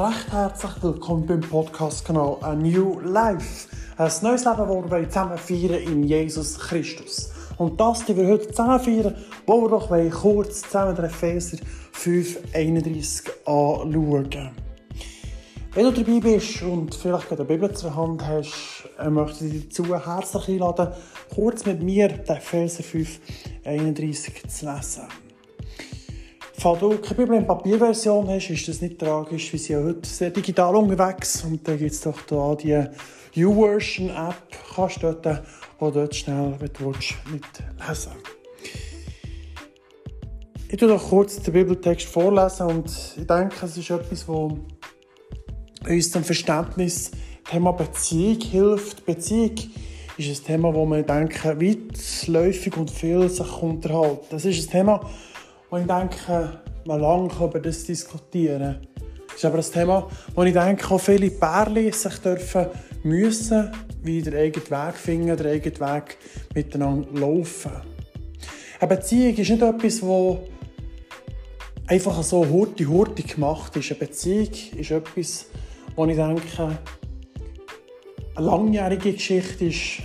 recht herzlich willkommen beim Podcast-Kanal A New Life. Ein neues Leben, das wir zusammen feiern in Jesus Christus. Und das, die wir heute zusammen feiern, wollen wir doch kurz zusammen den Epheser 5,31 anschauen. Wenn du dabei bist und vielleicht eine Bibel zur Hand hast, äh, möchte ich dich dazu herzlich einladen, kurz mit mir den Epheser 5,31 zu lesen. Falls du keine Bibel in Papierversion hast, ist das nicht tragisch. Wir sind ja heute sehr digital unterwegs und da gibt es doch da die YouVersion-App. Kannst du dort, wo dort schnell, wenn du willst, mitlesen. Ich tue noch kurz den Bibeltext vorlesen und ich denke, es ist etwas, das uns zum Verständnis Thema Beziehung hilft. Beziehung ist ein Thema, wo man denke, weitläufig und viel sich unterhält. Das ist ein Thema, und ich denke, man lange über das diskutieren Das ist aber ein Thema, wo ich denke, auch viele Pärchen sich dürfen müssen, wie den eigenen Weg finden, den eigenen Weg miteinander laufen. Eine Beziehung ist nicht etwas, das einfach so hurti hurti gemacht ist. Eine Beziehung ist etwas, wo ich denke, eine langjährige Geschichte ist,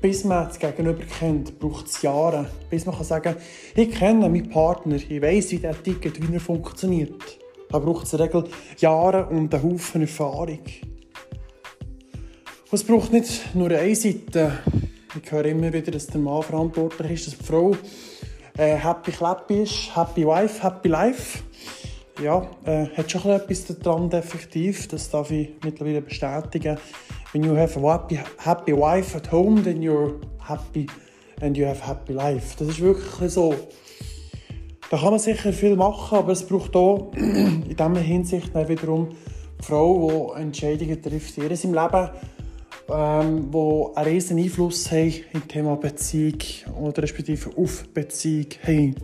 bis man es gegenüber kennt, braucht es Jahre. Bis man kann sagen ich kenne meinen Partner, ich weiß, wie der tickt, wie er funktioniert. Da braucht es in der Regel Jahre und einen Haufen Erfahrung. Und es braucht nicht nur eine Seite. Ich höre immer wieder, dass der Mann verantwortlich ist, dass die Frau äh, happy clappy ist, happy wife, happy life. Ja, äh, hat schon etwas daran effektiv, das darf ich mittlerweile bestätigen when you have a happy, happy wife at home, then you're happy and you have happy life. Das ist wirklich so. Da kann man sicher viel machen, aber es braucht auch in dieser Hinsicht wiederum eine Frau, die Entscheidungen trifft in ihrem Leben, ähm, die einen riesen Einfluss haben im Thema Beziehung oder respektive auf Beziehung haben.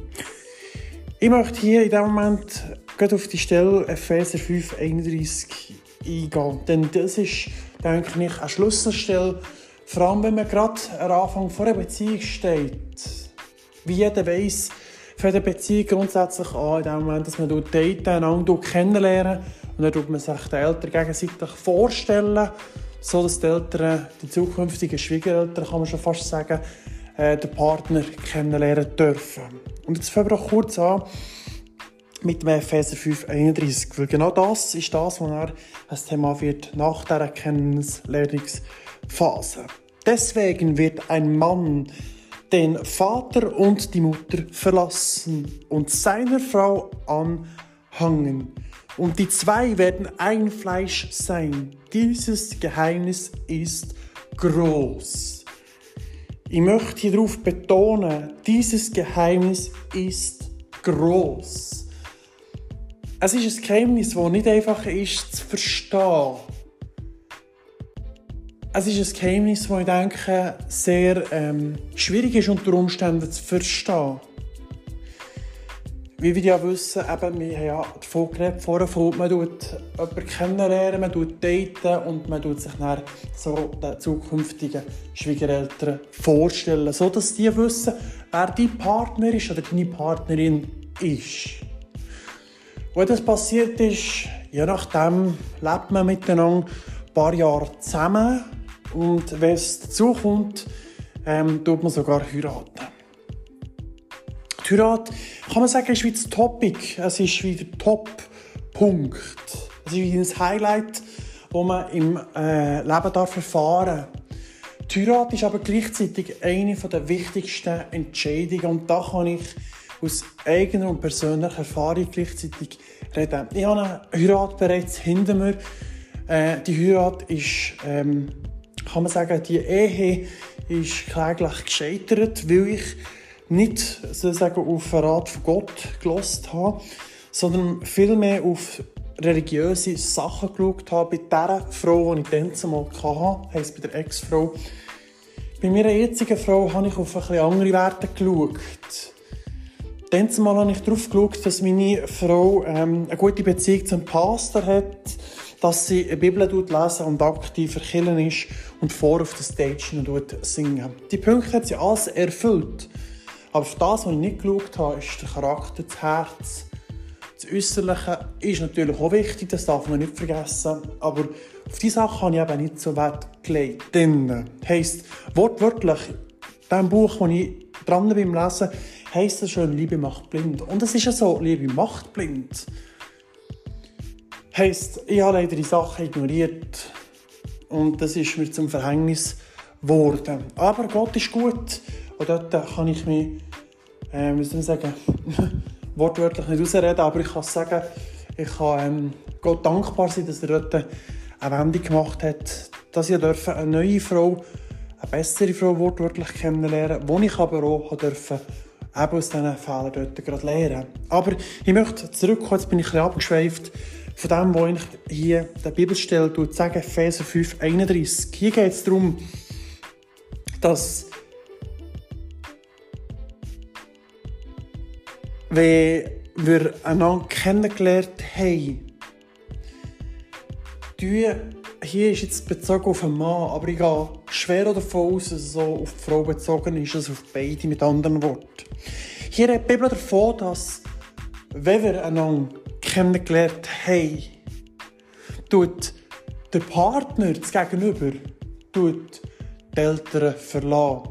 Ich möchte hier in diesem Moment auf die Stelle Epheser 5, 31 eingehen, denn das ist denke ich, eine Schlüsselstelle, vor allem wenn man gerade am Anfang vor einer Beziehung steht. Wie jeder weiß, fängt eine Beziehung grundsätzlich an, in dem Moment, dass man daten, einander kennenlernen und dann tut man sich den Eltern gegenseitig vorstellen, so dass die Eltern, die zukünftigen Schwiegereltern, kann man schon fast sagen, äh, den Partner kennenlernen dürfen. Und jetzt fangen wir auch kurz an mit dem Epheser 5, 31. Weil genau das ist das, was er ein Thema wird nach der Kennenlernungsphase. Deswegen wird ein Mann den Vater und die Mutter verlassen und seiner Frau anhangen. Und die zwei werden ein Fleisch sein. Dieses Geheimnis ist groß. Ich möchte hier darauf betonen, dieses Geheimnis ist groß. Es ist ein Geheimnis, das nicht einfach ist zu verstehen. Es ist ein Geheimnis, das ich denke, sehr ähm, schwierig ist unter Umständen zu verstehen. Wie wir ja wissen, eben, wir haben ja davon geredet, vorher, man tut jemanden kennenlernen, man tut daten und man tut sich dann so den zukünftigen Schwiegereltern vorstellen, sodass die wissen, wer dein Partner ist oder deine Partnerin ist. Als das passiert ist, je nachdem lebt man miteinander ein paar Jahre zusammen und wenn es dazu ähm, tut man sogar heiraten. Die Heirat, kann man sagen, ist wie das Topic, es ist wie der Top-Punkt. Es ist wie ein Highlight, das man im äh, Leben darf erfahren Die Heirat ist aber gleichzeitig eine der wichtigsten Entscheidungen und da kann ich aus eigener und persönlicher Erfahrung gleichzeitig reden. Ich habe eine Heirat bereits hinter mir. Äh, die Heirat ist, ähm, kann man sagen, die Ehe ist kläglich gescheitert, weil ich nicht sozusagen auf Rat von Gott gelost habe, sondern vielmehr auf religiöse Sachen geschaut habe. Bei der Frau, die ich dann zumal hatte, heisst bei der Ex-Frau. Bei meiner jetzigen Frau habe ich auf ein bisschen andere Werte geschaut. Dann zumal habe ich darauf geschaut, dass meine Frau ähm, eine gute Beziehung zum Pastor hat, dass sie eine Bibel lesen und aktiv verkillen ist und vor auf der Stage singen. Die Punkte hat sie alles erfüllt. Aber auf das, was ich nicht geschaut habe, ist der Charakter, das Herz, das Äußerliche ist natürlich auch wichtig, das darf man nicht vergessen. Aber auf diese Sache habe ich eben nicht so Wert gelegt. Denn, heisst, wortwörtlich, in diesem Buch, das ich dran beim Lesen, heisst es schon, Liebe macht blind. Und es ist ja so, Liebe macht blind. Heisst, ich habe leider die Sache ignoriert. Und das ist mir zum Verhängnis geworden. Aber Gott ist gut. Und dort kann ich mich, äh, soll ich sagen, wortwörtlich nicht ausreden, aber ich kann sagen, ich kann ähm, Gott dankbar sein, dass er dort eine Wendung gemacht hat, dass ich eine neue Frau, eine bessere Frau wortwörtlich kennenlernen durfte, die ich aber auch durfte, eben aus diesen Fehlern dort gerade lernen. Aber ich möchte zurückkommen, jetzt bin ich ein bisschen abgeschweift, von dem, was ich hier der Bibelstelle sagen, Epheser 5, 31. Hier geht es darum, dass wenn wir einander kennengelernt haben, hier ist jetzt bezogen auf einen Mann, aber ich gehe schwer davon aus, dass es so auf die Frau bezogen ist, als auf beide mit anderen Worten. Hier redet die Bibel davon, dass, wenn wir einander kennengelernt haben, tut der Partner, das Gegenüber, tut die Eltern verlassen.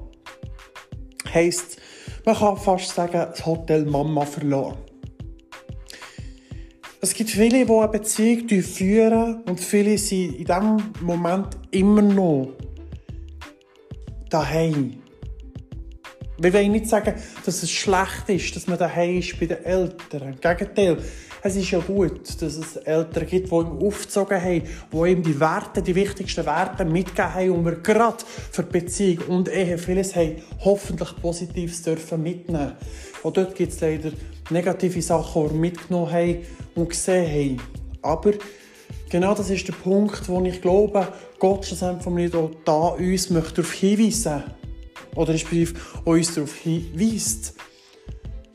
Heisst, man kann fast sagen, das Hotel Mama verloren. Es gibt viele, die eine Beziehung führen und viele sind in diesem Moment immer noch daheim. Wir wollen nicht sagen, dass es schlecht ist, dass man daheim ist bei den Eltern. Im Gegenteil, es ist ja gut, dass es Eltern gibt, die ihm aufgezogen haben, die ihm die Werte, die wichtigsten Werte mitgegeben haben und wir gerade für Beziehung und Ehe vieles haben hoffentlich Positives dürfen mitnehmen. Auch dort gibt es leider negative Sachen, mitgenommen haben und gesehen haben. Aber genau das ist der Punkt, wo ich glaube, Gott schlussendlich auch da uns möchte darauf hinweisen oder respektive uns darauf hinweist.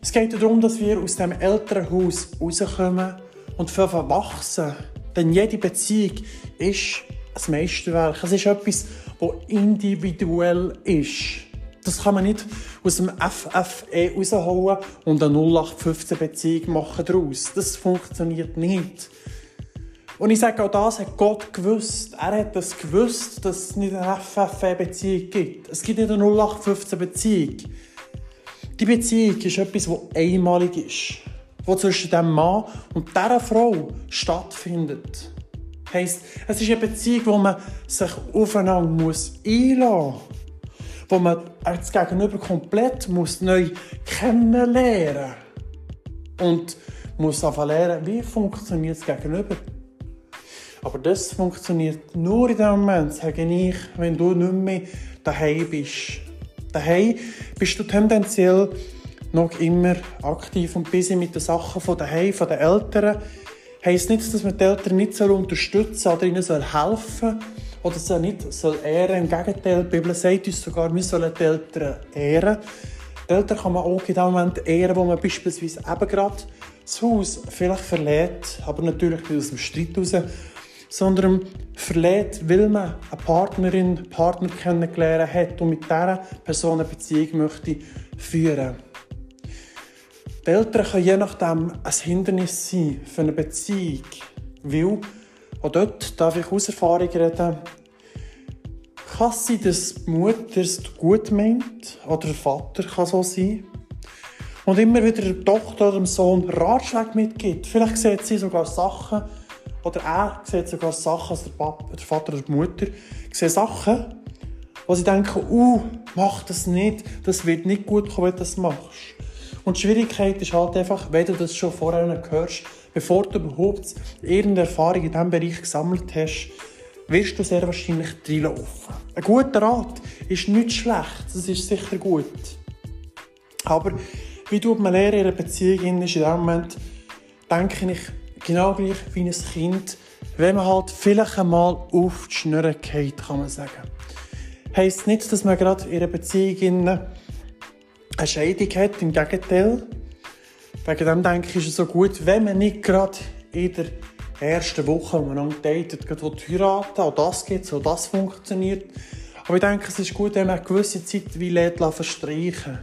Es geht darum, dass wir aus dem Elternhaus rauskommen und wachsen. Denn jede Beziehung ist ein Meisterwerk. Es ist etwas, das individuell ist. Das kann man nicht aus dem FFE rausholen und eine 0815-Beziehung machen daraus. Das funktioniert nicht. Und ich sage, auch das hat Gott gewusst. Er hat das gewusst, dass es nicht eine FFE-Beziehung gibt. Es gibt nicht eine 0815-Beziehung. Die Beziehung ist etwas, das einmalig ist, das zwischen dem Mann und dieser Frau stattfindet. Heißt, es ist eine Beziehung, wo man sich aufeinander muss einlassen muss, wo man das Gegenüber komplett muss neu kennenlernen und muss einfach lernen, wie funktioniert das Gegenüber. Aber das funktioniert nur in dem Moment, sage ich, wenn du nicht mehr daheim bist daheim bist du tendenziell noch immer aktiv und busy mit den Sachen von daheim, von den Eltern. Heißt nicht, dass man die Eltern nicht unterstützen soll oder ihnen helfen soll oder sie nicht soll ehren. Im Gegenteil, die Bibel sagt uns sogar, wir sollen die Eltern ehren. Die Eltern kann man auch in dem Moment ehren, wo man beispielsweise eben gerade das Haus vielleicht verlässt, aber natürlich nicht aus dem Streit heraus, sondern verlädt, weil man eine Partnerin, einen Partner kennengelernt hat und mit dieser Person eine Beziehung möchte führen. Die Eltern können je nachdem ein Hindernis sein für eine Beziehung, weil, auch dort darf ich aus Erfahrung reden, kann es sein, dass die Mutter es gut meint oder der Vater kann so sein und immer wieder der Tochter oder dem Sohn Ratschläge mitgibt. Vielleicht sieht sie sogar Sachen, oder er sieht sogar Sachen, als der, Papa, der Vater oder die Mutter sehen Sachen, wo sie denken, uh, mach das nicht, das wird nicht gut kommen, wenn du das machst. Und die Schwierigkeit ist halt einfach, wenn du das schon vorher hörst, bevor du überhaupt irgendeine Erfahrung in diesem Bereich gesammelt hast, wirst du sehr wahrscheinlich reinlaufen. Ein guter Rat ist nicht schlecht, das ist sicher gut. Aber wie du man lernen in einer Beziehung ist, in dem Moment, denke ich, genau gleich wie ein Kind, wenn man halt vielleicht einmal auf die Schnürre geht, kann man sagen. Heißt nicht, dass man gerade in einer Beziehung eine Scheidung hat, im Gegenteil. Wegen dem denke ich, ist es so gut, wenn man nicht gerade in der ersten Woche, wo man dann datet, gerade heiraten auch das geht, so das funktioniert. Aber ich denke, es ist gut, wenn man eine gewisse Zeit wie lädt verstreichen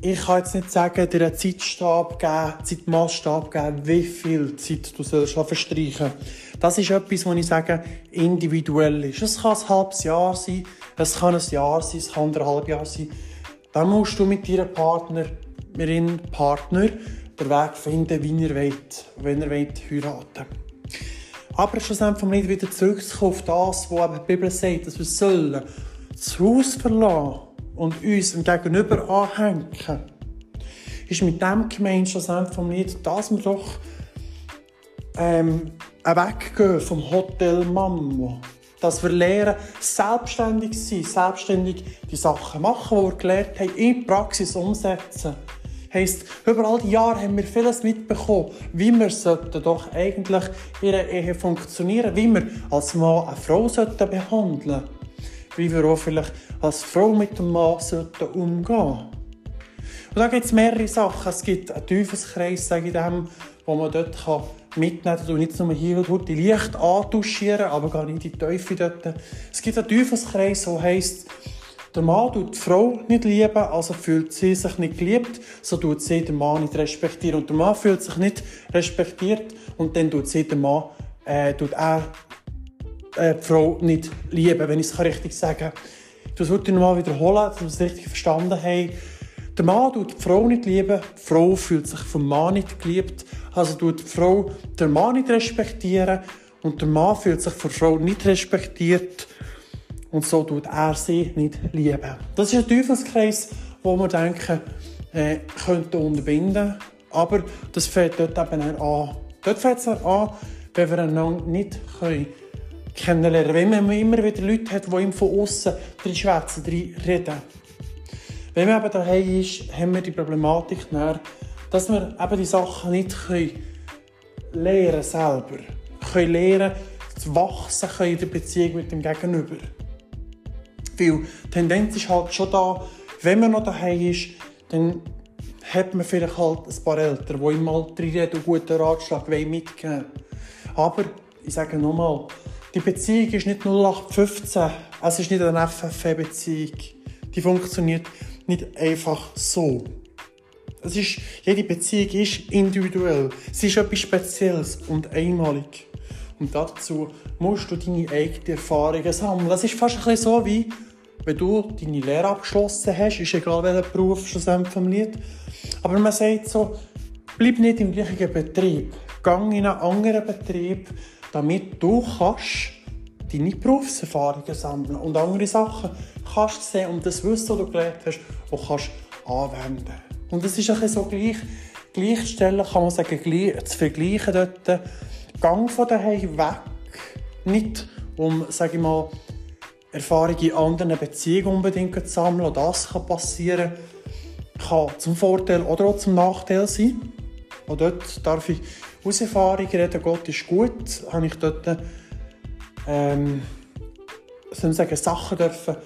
ich kann jetzt nicht sagen, dir einen Zeitstab geben, Zeitmaßstab geben, wie viel Zeit du sollst verstreichen Das ist etwas, was ich sage, individuell ist. Es kann ein halbes Jahr sein, es kann ein Jahr sein, es kann anderthalb Jahr sein. Dann musst du mit deinem Partner, mit deinem Partner den Weg finden, wie ihr wollt, wenn ihr wollt heiraten Aber schlussendlich nicht wieder zurückzukommen auf das, was die Bibel sagt, dass wir sollen das Haus verlassen und uns dem Gegenüber anhängen, ist mit dem gemeint schlussendlich nicht, dass wir doch ähm, weggehen vom Hotel Mama. Dass wir lernen, selbstständig zu sein, selbstständig die Sachen machen, die wir gelernt haben, in die Praxis umsetzen. Heisst, über all die Jahre haben wir vieles mitbekommen, wie wir sollten doch eigentlich in einer Ehe funktionieren, wie wir als Mann eine Frau sollten behandeln wie wir auch vielleicht als Frau mit dem Mann sollten umgehen Und da gibt es mehrere Sachen. Es gibt einen Teufelskreis, sage ich dem, wo man dort kann mitnehmen kann. Nicht nur hier und die Licht antuschieren, aber gar nicht die Teufel dort. Es gibt einen Teufelskreis, der heisst, der Mann tut die Frau nicht lieben, also fühlt sie sich nicht geliebt, so tut sie den Mann nicht respektieren. Und der Mann fühlt sich nicht respektiert und dann tut sie den Mann, äh, tut er äh, die Frau nicht lieben, wenn ich es richtig sagen kann. Das würde ich nochmal wiederholen, dass wir es richtig verstanden haben. Der Mann tut die Frau nicht lieben, die Frau fühlt sich vom Mann nicht geliebt, also tut die Frau den Mann nicht respektieren und der Mann fühlt sich von der Frau nicht respektiert und so tut er sie nicht lieben. Das ist ein Teufelskreis, wo wir denken, äh, könnte unterbinden, aber das fängt dort eben an. Dort fängt es an, wenn wir einander nicht können kennenlernen. Wenn man immer wieder Leute hat, die ihm von außen drin schwätzen, drin reden. Wenn man eben daheim ist, haben wir die Problematik, dass wir eben die Sachen nicht können lernen selber. Können lernen, zu wachsen können in der Beziehung mit dem Gegenüber. Weil die Tendenz ist halt schon da, wenn man noch daheim ist, dann hat man vielleicht halt ein paar Eltern, die ihm mal reinreden und guten Ratschlag mitgeben. Aber, ich sage nochmal, die Beziehung ist nicht 0815, es ist nicht eine FFP-Beziehung. Die funktioniert nicht einfach so. Es ist, jede Beziehung ist individuell. Sie ist etwas Spezielles und einmalig. Und dazu musst du deine eigenen Erfahrungen sammeln. Das ist fast ein bisschen so, wie wenn du deine Lehre abgeschlossen hast, ist egal welcher Beruf schlussendlich vom Lied. Aber man sagt so, bleib nicht im gleichen Betrieb. Gang in einen anderen Betrieb, damit du kannst deine Berufserfahrungen sammeln und andere Sachen kannst sehen und das Wissen, das du gelernt hast, auch kannst anwenden. Und es ist ein so gleich, gleichstellen, kann man sagen, gleich, zu vergleichen dort. Gang von daheim weg, nicht um, sage ich mal, Erfahrungen in anderen Beziehungen unbedingt zu sammeln. Auch das kann passieren. Kann zum Vorteil oder auch zum Nachteil sein. Auch dort darf ich aus Erfahrung reden, Gott ist gut, habe ich dort ähm, soll sagen, Sachen dürfen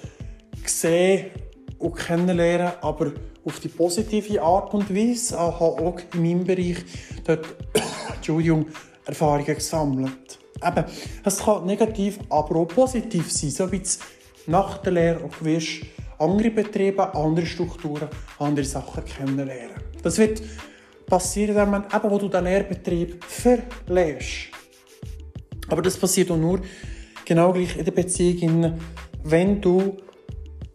sehen und kennenlernen, aber auf die positive Art und Weise. Ich habe auch in meinem Bereich dort Entschuldigung, Erfahrungen gesammelt. Eben, es kann negativ, aber auch positiv sein, so wie es nach der Lehre auch wirst andere Betriebe, andere Strukturen, andere Sachen kennenlernen. Das wird passieren, wenn man eben, wo du den Lehrbetrieb verlässt. Aber das passiert auch nur genau gleich in der Beziehung, wenn du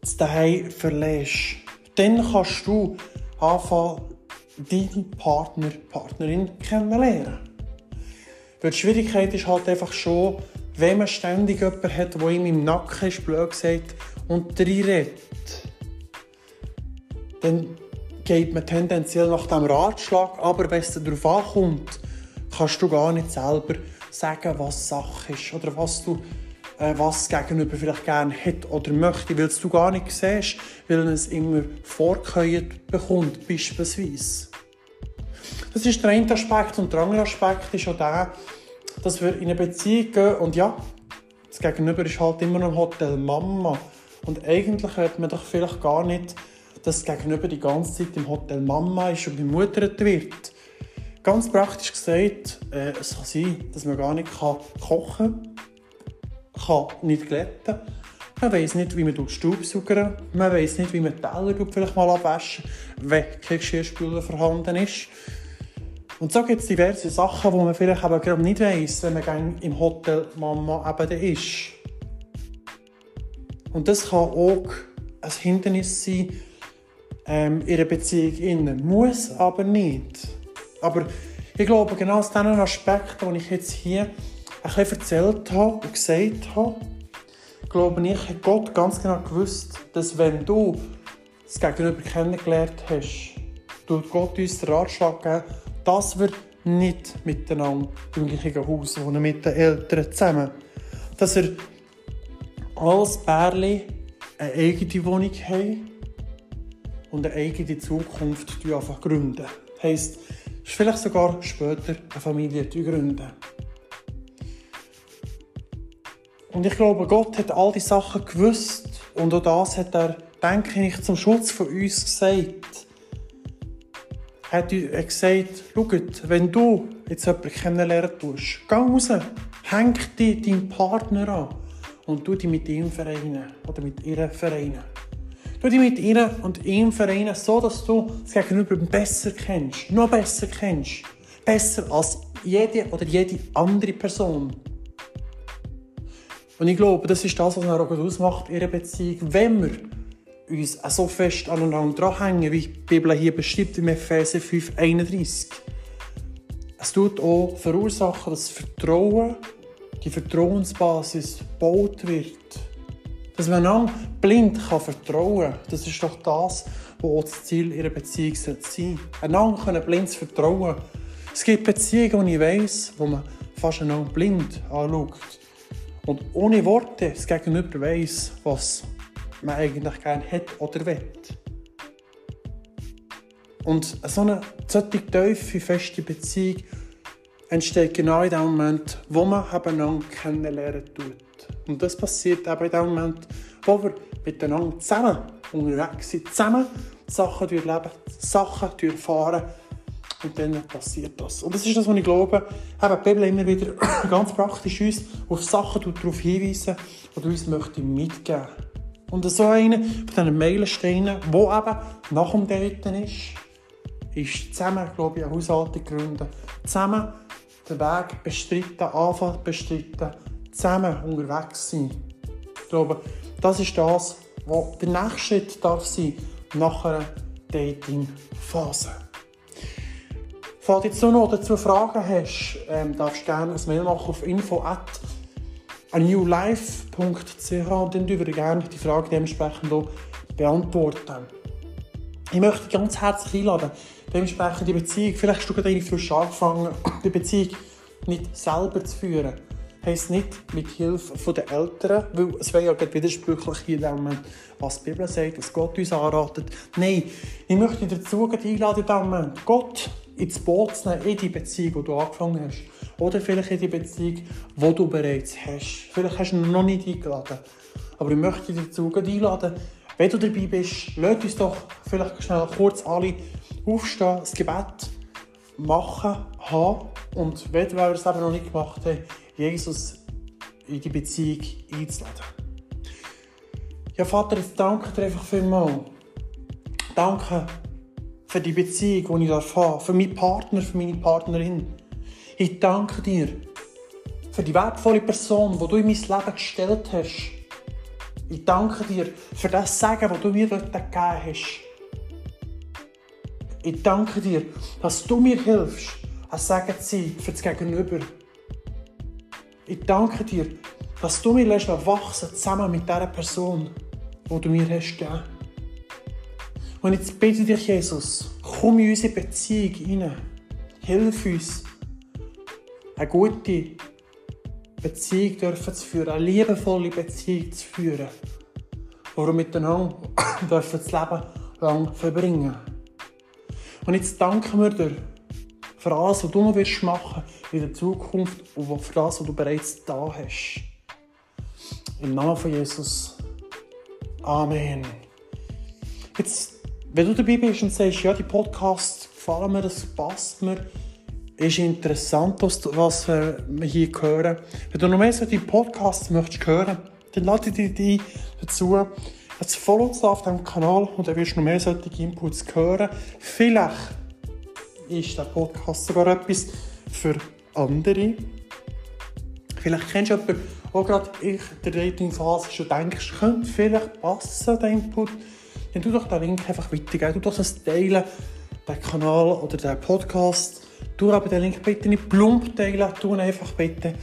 das Daheim verlässt. Dann kannst du anfangen, deine Partner, Partnerin kennenlernen. Weil die Schwierigkeit ist halt einfach schon, wenn man ständig jemanden hat, der ihm im Nacken ist, blöd gesagt, und redet, dann geht man tendenziell nach dem Ratschlag, aber wenn es darauf ankommt, kannst du gar nicht selber sagen, was Sache ist oder was du äh, was Gegenüber vielleicht gerne hat oder möchte, weil du gar nicht siehst, weil es immer vorgehört bekommt, beispielsweise. Das ist der eine Aspekt und der andere Aspekt ist auch der, dass wir in eine Beziehung gehen und ja, das Gegenüber ist halt immer noch ein Hotel Mama und eigentlich hört man doch vielleicht gar nicht dass das Gegenüber die ganze Zeit im Hotel Mama ist und bemuttert wird. Ganz praktisch gesagt, äh, es kann sein, dass man gar nicht kann kochen kann, nicht glätten, Man weiß nicht, wie man Staubsauger, man weiß nicht, wie man Teller vielleicht mal abwaschen, wenn kein Geschirrspüler vorhanden ist. Und so gibt es diverse Sachen, die man vielleicht aber gerade nicht weiß, wenn man im Hotel Mama eben ist. Und das kann auch ein Hindernis sein ähm, in einer Beziehung. Innen. Muss aber nicht. Aber ich glaube, genau aus diesen Aspekten, die ich jetzt hier ein bisschen erzählt habe und gesagt habe, glaube ich, hat Gott ganz genau gewusst, dass wenn du das Gegenüber kennengelernt hast, tut Gott uns den Ratschlag geben, dass wir nicht miteinander im gleichen Haus wohnen, mit den Eltern zusammen. Dass er als Bärli eine eigene Wohnung haben und eine eigene Zukunft einfach gründen. Das heisst, vielleicht sogar später eine Familie gründen. Und ich glaube, Gott hat all die Sachen gewusst und auch das hat er, denke ich, zum Schutz von uns gesagt. Er hat gesagt, schau, wenn du jetzt jemanden kennenlernen tust, geh raus, häng dich deinem Partner an und tu dich mit ihm vereinen oder mit ihr vereinen. Tu dich mit ihr und ihm vereinen, so dass du das Gegenüber besser kennst, noch besser kennst. Besser als jede oder jede andere Person. Und ich glaube, das ist das, was auch ausmacht in einer Beziehung, wenn wir uns so fest aneinander dranhängen, wie die Bibel hier beschreibt im Epheser 5, 31. Es tut auch verursachen, dass Vertrauen, die Vertrauensbasis gebaut wird. Dass man einander blind kann vertrauen kann, das ist doch das, was das Ziel ihrer Beziehung sein sollte. Einander blind vertrauen. Es gibt Beziehungen, die ich weiss, wo man fast einander blind anschaut. Und ohne Worte das Gegenüber weiss, was man eigentlich gerne hat oder will. Und so eine solche tiefe, feste Beziehung entsteht genau in dem Moment, wo man einander kennenlernen tut. Und das passiert eben in dem Moment, wo wir miteinander zusammen unterwegs sind, zusammen Sachen durchleben, Sachen durchfahren und dann passiert das. Und das ist das, was ich glaube, eben die Bibel immer wieder ganz praktisch uns auf Sachen darauf hinweisen oder uns möchte mitgeben. Und so einer von diesen Meilensteinen, der eben nach dem Daten ist, ist zusammen, glaube ich, eine Haushaltung gründen. Zusammen den Weg bestreiten, Anfang bestreiten, zusammen unterwegs sein. Ich glaube, das ist das, was der nächste Schritt darf sein nach einer Dating-Phase. Falls du jetzt noch dazu Fragen hast, ähm, darfst du gerne ein Mail machen auf info@ newlife.ch und dann würde ich gerne die Frage dementsprechend auch beantworten. Ich möchte dich ganz herzlich einladen, dementsprechend die Beziehung, vielleicht hast du gerade frisch angefangen, die Beziehung nicht selber zu führen. Heißt nicht mit Hilfe der Eltern, weil es wäre ja gerade widersprüchlich in dem was die Bibel sagt, was Gott uns anratet. Nein, ich möchte dich dazu einladen in dem Moment, Gott ins Boot zu nehmen, in die Beziehung, die du angefangen hast. Oder vielleicht in die Beziehung, die du bereits hast. Vielleicht hast du noch nicht eingeladen. Aber ich möchte dich dazu einladen, wenn du dabei bist, lass uns doch vielleicht schnell kurz alle aufstehen, das Gebet machen, haben und wenn wir es eben noch nicht gemacht haben, Jesus in die Beziehung einzuladen. Ja, Vater, ich danke dir einfach vielmals. Danke für die Beziehung, die ich habe, für meinen Partner, für meine Partnerin. Ich danke dir für die wertvolle Person, die du in mein Leben gestellt hast. Ich danke dir für das Segen, das du mir gegeben hast. Ich danke dir, dass du mir hilfst, ein Segen zu sein für das Gegenüber. Ich danke dir, dass du mir lässt wachsen zusammen mit dieser Person, die du mir hast gegeben. Und jetzt bitte dich, Jesus, komm in unsere Beziehung hinein. Hilf uns, eine gute Beziehung dürfen zu führen, eine liebevolle Beziehung zu führen, wo wir miteinander dürfen das Leben lang verbringen. Und jetzt danken wir dir für alles, was du noch wirst machen in der Zukunft und für das, was du bereits da hast. Im Namen von Jesus. Amen. Jetzt, wenn du dabei bist und sagst, ja, die Podcasts gefallen mir, das passt mir, ist interessant, was, wir hier hören. Wenn du noch mehr so die Podcasts möchtest hören, dann lade ich dich dazu, ein Follow zu auf diesem Kanal und dann wirst du noch mehr solche Inputs hören. Vielleicht ist der Podcast sogar etwas für andere. Vielleicht kennst du jemanden, auch gerade in der Dating-Phase schon denkst, könnte vielleicht passen, der Input. Dann tu doch den Link einfach weitergeben. Du das teilen, den Kanal oder den Podcast. Du aber den Link bitte nicht plump teilen, tu einfach bitte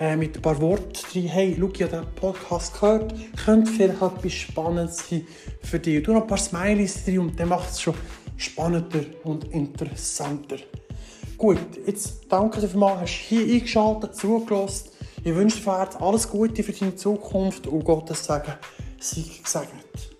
äh, mit ein paar Worten drin. Hey, schau, ich habe den Podcast gehört, könnte vielleicht etwas Spannendes sein für dich. Tu noch ein paar Smileys drin und dann macht es schon spannender und interessanter. Gut, jetzt danke dir vielmals, hast hier eingeschaltet, zugelassen. Ich wünsche dir alles Gute für deine Zukunft und Gottes Segen sei gesegnet.